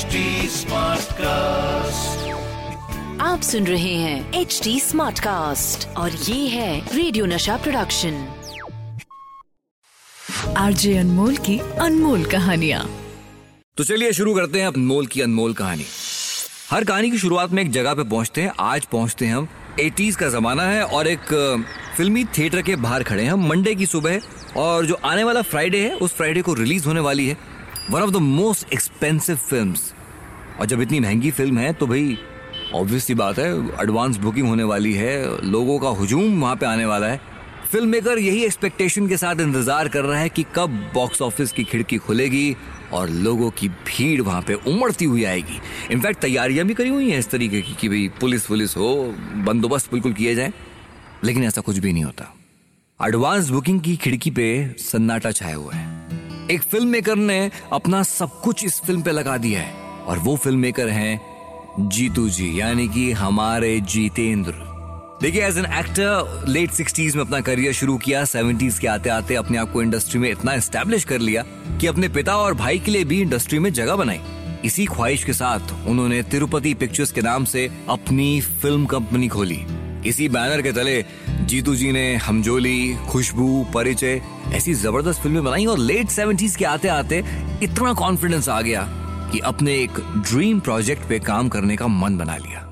HD Smartcast. आप सुन रहे हैं एच डी स्मार्ट कास्ट और ये है रेडियो नशा प्रोडक्शन आरजे अनमोल की अनमोल कहानियाँ। तो चलिए शुरू करते हैं अनमोल की अनमोल कहानी। हर कहानी की शुरुआत में एक जगह पे पहुँचते हैं आज पहुँचते हैं हम। 80s का जमाना है और एक फिल्मी थिएटर के बाहर खड़े हैं हम मंडे की सुबह। और जो आने वाला फ्राइडे है उस फ्राइडे को रिलीज़ होने वाली है। One of the most expensive films और जब इतनी महँगी फ़िल्म है तो भाई ऑब्वियस सी बात है एडवांस बुकिंग होने वाली है, लोगों का हुजूम वहाँ पे आने वाला है। फ़िल्म मेकर यही एक्सपेक्टेशन के साथ इंतज़ार कर रहा है कि कब बॉक्स ऑफ़िस की खिड़की खुलेगी और लोगों की भीड़ वहाँ पे उमड़ती हुई आएगी। इनफैक्ट तैयारियाँ भी करी हुई हैं इस तरीके की कि भाई, पुलिस पुलिस हो, बंदोबस्त बिल्कुल किए जाए। लेकिन ऐसा कुछ भी नहीं होता। एडवांस बुकिंग की खिड़की पे सन्नाटा छाया हुआ है। एक फ़िल्म मेकर ने अपना सब कुछ इस फ़िल्म पे लगा दिया है। और वो फ़िल्म मेकर हैं जीतू जी, यानी कि हमारे जीतेंद्र। देखिए as an actor late sixties में अपना करियर शुरू किया सेवेंटीज के आते आते अपने आप को इंडस्ट्री में इतना एस्टेब्लिश कर लिया कि अपने पिता और भाई के लिए भी इंडस्ट्री में जगह बनाई। इसी ख्वाहिश के साथ उन्होंने तिरुपति पिक्चर्स के नाम से अपनी फ़िल्म कंपनी खोली। इसी बैनर के तले जीतू जी ने हमजोली, खुशबू, परिचय, ऐसी ज़बरदस्त फ़िल्में बनाई और लेट सेवेंटीज के आते आते इतना कॉन्फिडेंस आ गया। कि अपने एक ड्रीम प्रोजेक्ट पे काम करने का मन बना लिया।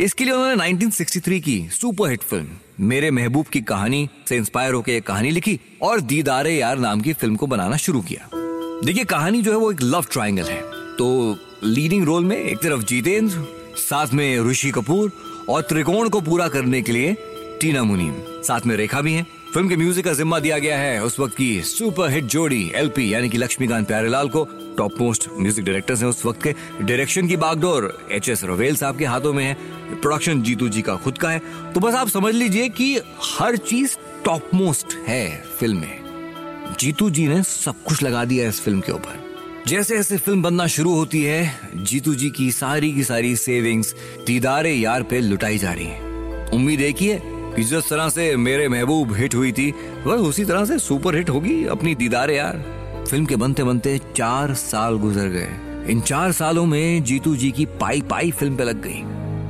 इसके लिए उन्होंने 1963 की सुपरहिट फ़िल्म मेरे महबूब की कहानी से इंस्पायर होकर एक कहानी लिखी और दीदारे यार नाम की फ़िल्म को बनाना शुरू किया। देखिए, कहानी जो है वो एक लव ट्रायंगल है। तो लीडिंग रोल में एक तरफ़ जीतेंद्र, साथ में ऋषि कपूर और त्रिकोण को पूरा करने के लिए टीना मुनीम, साथ में रेखा भी है। फ़िल्म के म्यूज़िक का जिम्मा दिया गया है। उस वक्त की सुपर हिट जोड़ी एलपी, यानी कि लक्ष्मीकांत प्यारेलाल को टॉप मोस्ट म्यूज़िक डायरेक्टर्स हैं उस वक्त के। डायरेक्शन की बागडोर एच एस रवेल साहब के हाथों में है। प्रोडक्शन जीतू जी का खुद का है। तो बस आप समझ लीजिए कि हर चीज़ टॉप मोस्ट है फ़िल्म में। जीतू जी ने सब कुछ लगा दिया इस फ़िल्म के ऊपर। जैसे जैसे फ़िल्म बनना शुरू होती है, जीतू जी की सारी की सारी सेविंग्स, दीदारे यार पे लुटाई जा रही है। उम्मीद है कि जिस तरह से मेरे महबूब हिट हुई थी, वह उसी तरह से सुपर हिट होगी अपनी दीदारे यार। फ़िल्म के बनते बनते चार साल गुजर गए। इन चार सालों में जीतू जी की पाई पाई फ़िल्म पे लग गई।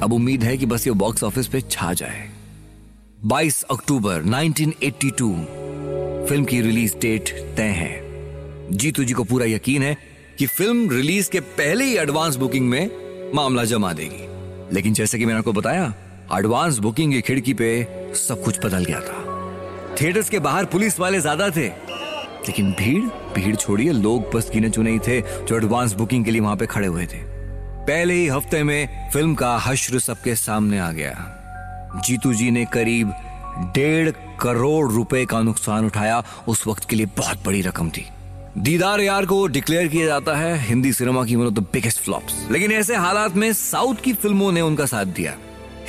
अब उम्मीद है कि बस ये बॉक्स ऑफ़िस पे छा जाए। 22 अक्टूबर 1982 फ़िल्म की रिलीज़ डेट तय है। जीतू जी को पूरा यकीन है कि फ़िल्म रिलीज़ के पहले ही एडवांस बुकिंग में मामला जमा देगी। लेकिन जैसे कि मैंने आपको बताया एडवांस बुकिंग की खिड़की पे सब कुछ बदल गया था। थिएटर्स के बाहर पुलिस वाले ज़्यादा थे। लेकिन भीड़ भीड़ छोड़िए, लोग बस गिने चुने ही थे जो एडवांस बुकिंग के लिए वहाँ पे खड़े हुए थे। पहले ही हफ़्ते में फ़िल्म का हश्र सबके सामने आ गया। जीतू जी ने करीब डेढ़ करोड़ रुपए का नुकसान उठाया। उस वक्त के लिए बहुत बड़ी रकम थी। दीदार यार को डिक्लेयर किया जाता है, हिंदी सिनेमा की one of the biggest flops लेकिन ऐसे हालात में साउथ की फ़िल्मों ने उनका साथ दिया।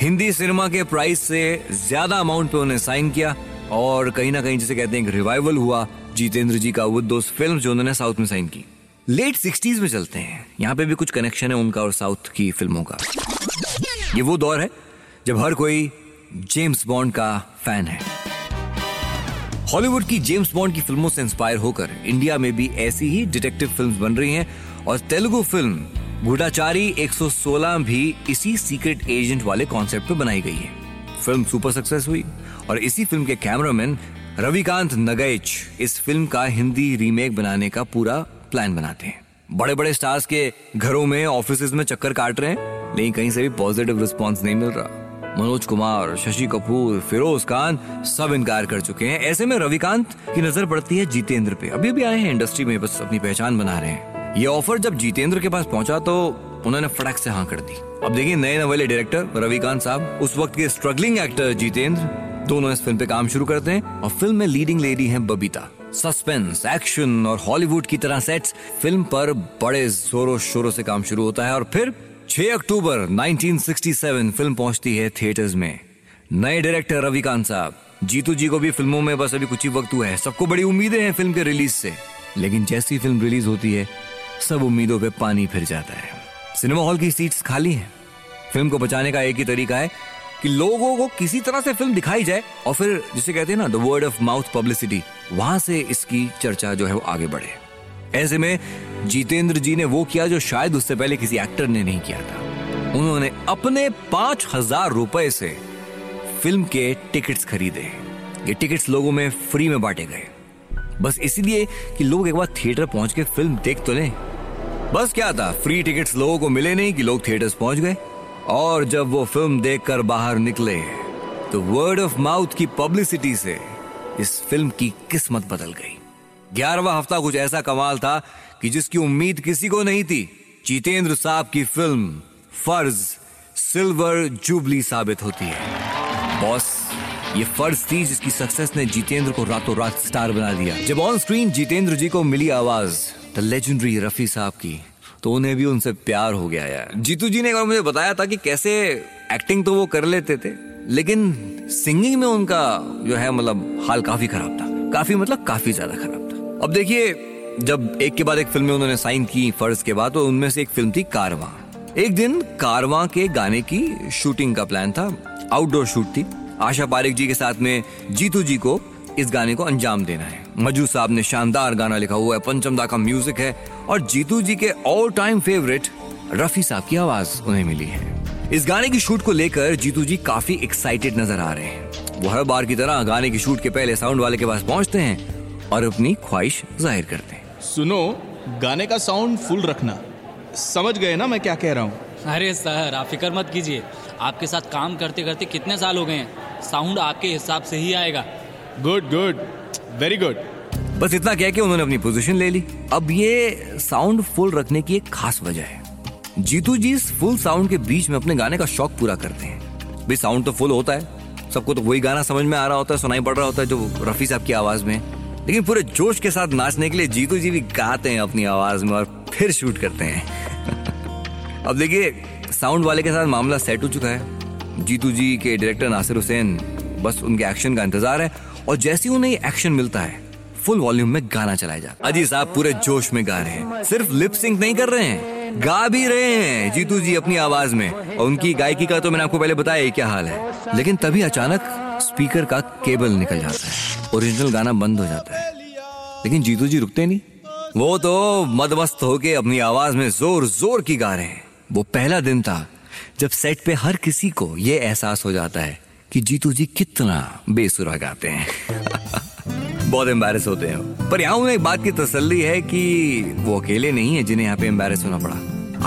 हिंदी सिनेमा के प्राइस से ज़्यादा अमाउंट पे उन्हें साइन किया और कहीं ना कहीं जिसे कहते हैं रिवाइवल हुआ, जीतेंद्र जी का वो दोस्त फ़िल्म जो उन्होंने साउथ में साइन की। लेट सिक्सटीज में चलते हैं। यहाँ पे भी कुछ कनेक्शन है उनका और साउथ की फ़िल्मों का। ये वो दौर है जब हर कोई जेम्स बॉन्ड का फ़ैन है। हॉलीवुड की जेम्स बॉन्ड की फ़िल्मों से इंस्पायर होकर इंडिया में भी ऐसी ही डिटेक्टिव फिल्म्स बन रही हैं और तेलुगु फ़िल्म गुडाचारी 116 भी इसी सीक्रेट एजेंट वाले कॉन्सेप्ट पे बनाई गई है। फ़िल्म सुपर सक्सेस हुई और इसी फ़िल्म के कैमरामैन रविकांत नगैच इस फ़िल्म का हिंदी रीमेक बनाने का पूरा प्लान बनाते हैं। बड़े बड़े स्टार्स के घरों में ऑफ़िस में चक्कर काट रहे हैं, लेकिन कहीं से भी पॉजिटिव रिस्पॉन्स नहीं मिल रहा। मनोज कुमार, शशि कपूर, फिरोज खान सब इनकार कर चुके हैं। ऐसे में रविकांत की नज़र पड़ती है जितेंद्र पे। अभी भी आए हैं इंडस्ट्री में बस अपनी पहचान बना रहे हैं। ये ऑफ़र जब जीतेंद्र के पास पहुँचा तो उन्होंने फटक से हाँ कर दी। अब देखिए, नए नवेले डायरेक्टर रविकांत साहब, उस वक्त के स्ट्रगलिंग एक्टर जीतेंद्र दोनों इस फ़िल्म पे काम शुरू करते हैं और फ़िल्म में लीडिंग लेडी है बबीता। सस्पेंस एक्शन और हॉलीवुड की तरह सेट्स फ़िल्म पर बड़े जोरों शोरों से काम शुरू होता है और फिर 6 अक्टूबर 1967 फ़िल्म पहुँचती है थिएटर्स में। नए डायरेक्टर रविकांत साहब, जीतू जी को भी फ़िल्मों में बस अभी कुछ ही वक्त हुआ है। सबको बड़ी उम्मीदें हैं फ़िल्म के रिलीज़ से। लेकिन जैसी फ़िल्म रिलीज़ होती है सब उम्मीदों पे पानी फिर जाता है। सिनेमा हॉल की सीट्स खाली हैं। फ़िल्म को बचाने का एक ही तरीका है कि लोगों को किसी तरह से फ़िल्म दिखाई जाए और फिर जिसे कहते हैं ना the word of mouth publicity वहाँ से इसकी चर्चा जो है वो आगे बढ़े। ऐसे में जितेंद्र जी ने वो किया जो शायद उससे पहले किसी एक्टर ने नहीं किया था। उन्होंने अपने पाँच हज़ार रुपए से फ़िल्म के टिकट्स खरीदे। ये टिकट्स लोगों में फ्री में बांटे गए। बस इसीलिए कि लोग एक बार थिएटर पहुँच के फ़िल्म देख तो लें। बस क्या था? फ्री टिकट्स लोगों को मिले नहीं कि लोग थिएटर्स पहुँच गए। और जब वो फ़िल्म देखकर बाहर निकले तो वर्ड ऑफ़ माउथ की पब्लिसिटी से इस फ़िल्म की किस्मत बदल गई। ग्यारहवा हफ़्ता कुछ ऐसा कमाल था कि जिसकी उम्मीद किसी को नहीं थी। जितेंद्र साहब की फ़िल्म फ़र्ज़ सिल्वर जुबली साबित होती है। बॉस ये फ़र्ज़ थी जिसकी सक्सेस ने जितेंद्र को रातों रात स्टार बना दिया। जब ऑन स्क्रीन जितेंद्र जी को मिली आवाज़ द लेजेंडरी रफी साहब की तो उन्हें भी उनसे प्यार हो गया यार। जीतू जी ने एक बार मुझे बताया था कि कैसे एक्टिंग तो वो कर लेते थे, लेकिन सिंगिंग में उनका जो है मतलब हाल काफ़ी खराब था। काफ़ी मतलब काफ़ी ज़्यादा खराब था। अब देखिए, जब एक के बाद एक फ़िल्में उन्होंने साइन की फ़र्ज़ के बाद तो उनमें से एक फ़िल्म थी कारवां। एक दिन कारवां के गाने की शूटिंग का प्लान था आउटडोर शूट थी। आशा पारिक जी के साथ में जीतू जी को इस गाने को अंजाम देना है। मजू साहब ने शानदार गाना लिखा हुआ है पंचमदा का म्यूज़िक है और जीतू जी के ऑल टाइम फेवरेट रफी साहब की आवाज़ उन्हें मिली है। इस गाने की शूट को लेकर जीतू जी काफ़ी एक्साइटेड नज़र आ रहे हैं। वो हर बार की तरह गाने की शूट के पहले साउंड वाले के पास पहुँचते हैं और अपनी ख्वाहिश ज़ाहिर करते हैं। सुनो गाने का साउंड फुल रखना। समझ गए ना मैं क्या कह रहा हूँ? अरे सर आप फ़िक्र मत कीजिए। आपके साथ काम करते करते कितने साल हो गए हैं? साउंड आपके हिसाब से ही आएगा। गुड गुड वेरी गुड बस इतना कह के उन्होंने अपनी पोजीशन ले ली। अब ये साउंड फुल रखने की एक खास वजह है। जीतू जी इस फुल साउंड के बीच में अपने गाने का शौक पूरा करते हैं। भाई साउंड तो फुल होता है। सबको तो वही गाना समझ में आ रहा होता है सुनाई पड़ रहा होता है जो रफी साहब की आवाज़ में। लेकिन पूरे जोश के साथ नाचने के लिए जीतू जी भी गाते हैं अपनी आवाज़ में और फिर शूट करते हैं। अब देखिए साउंड वाले के साथ मामला सेट हो चुका है। जीतू जी के डायरेक्टर नासिर हुसैन, बस उनके एक्शन का इंतज़ार है और जैसे ही उन्हें एक्शन मिलता है फुल वॉल्यूम में गाना चलाया जाता अजी साहब पूरे जोश में गा रहे हैं। सिर्फ़ लिप सिंक नहीं कर रहे हैं, गा भी रहे हैं जीतू जी अपनी आवाज़ में। और उनकी गायकी का तो मैंने आपको पहले बताया क्या हाल है। लेकिन तभी अचानक स्पीकर का केबल निकल जाता है। ओरिजिनल गाना बंद हो जाता है। लेकिन जीतू जी रुकते नहीं। वो तो मदमस्त होके अपनी आवाज़ में ज़ोर ज़ोर की गा रहे हैं। वो पहला दिन था जब सेट पे हर किसी को ये एहसास हो जाता है कि जीतू जी कितना बेसुरा गाते हैं। बहुत एम्बेरस होते हैं। पर यहाँ उन्हें एक बात की तसल्ली है कि वो अकेले नहीं है जिन्हें यहाँ पे एम्बेरस होना पड़ा।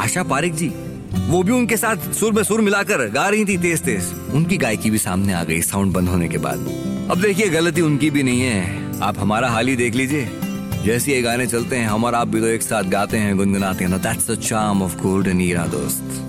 आशा पारिक जी, वो भी उनके साथ सुर में सुर मिलाकर गा रही थी तेज तेज। उनकी गायकी भी सामने आ गई साउंड बंद होने के बाद। अब देखिए, गलती उनकी भी नहीं है। आप हमारा हाल ही देख लीजिए। जैसे ये गाने चलते हैं, हम और आप भी तो एक साथ गाते हैं, गुनगुनाते हैं। That's the charm of golden era दोस्त।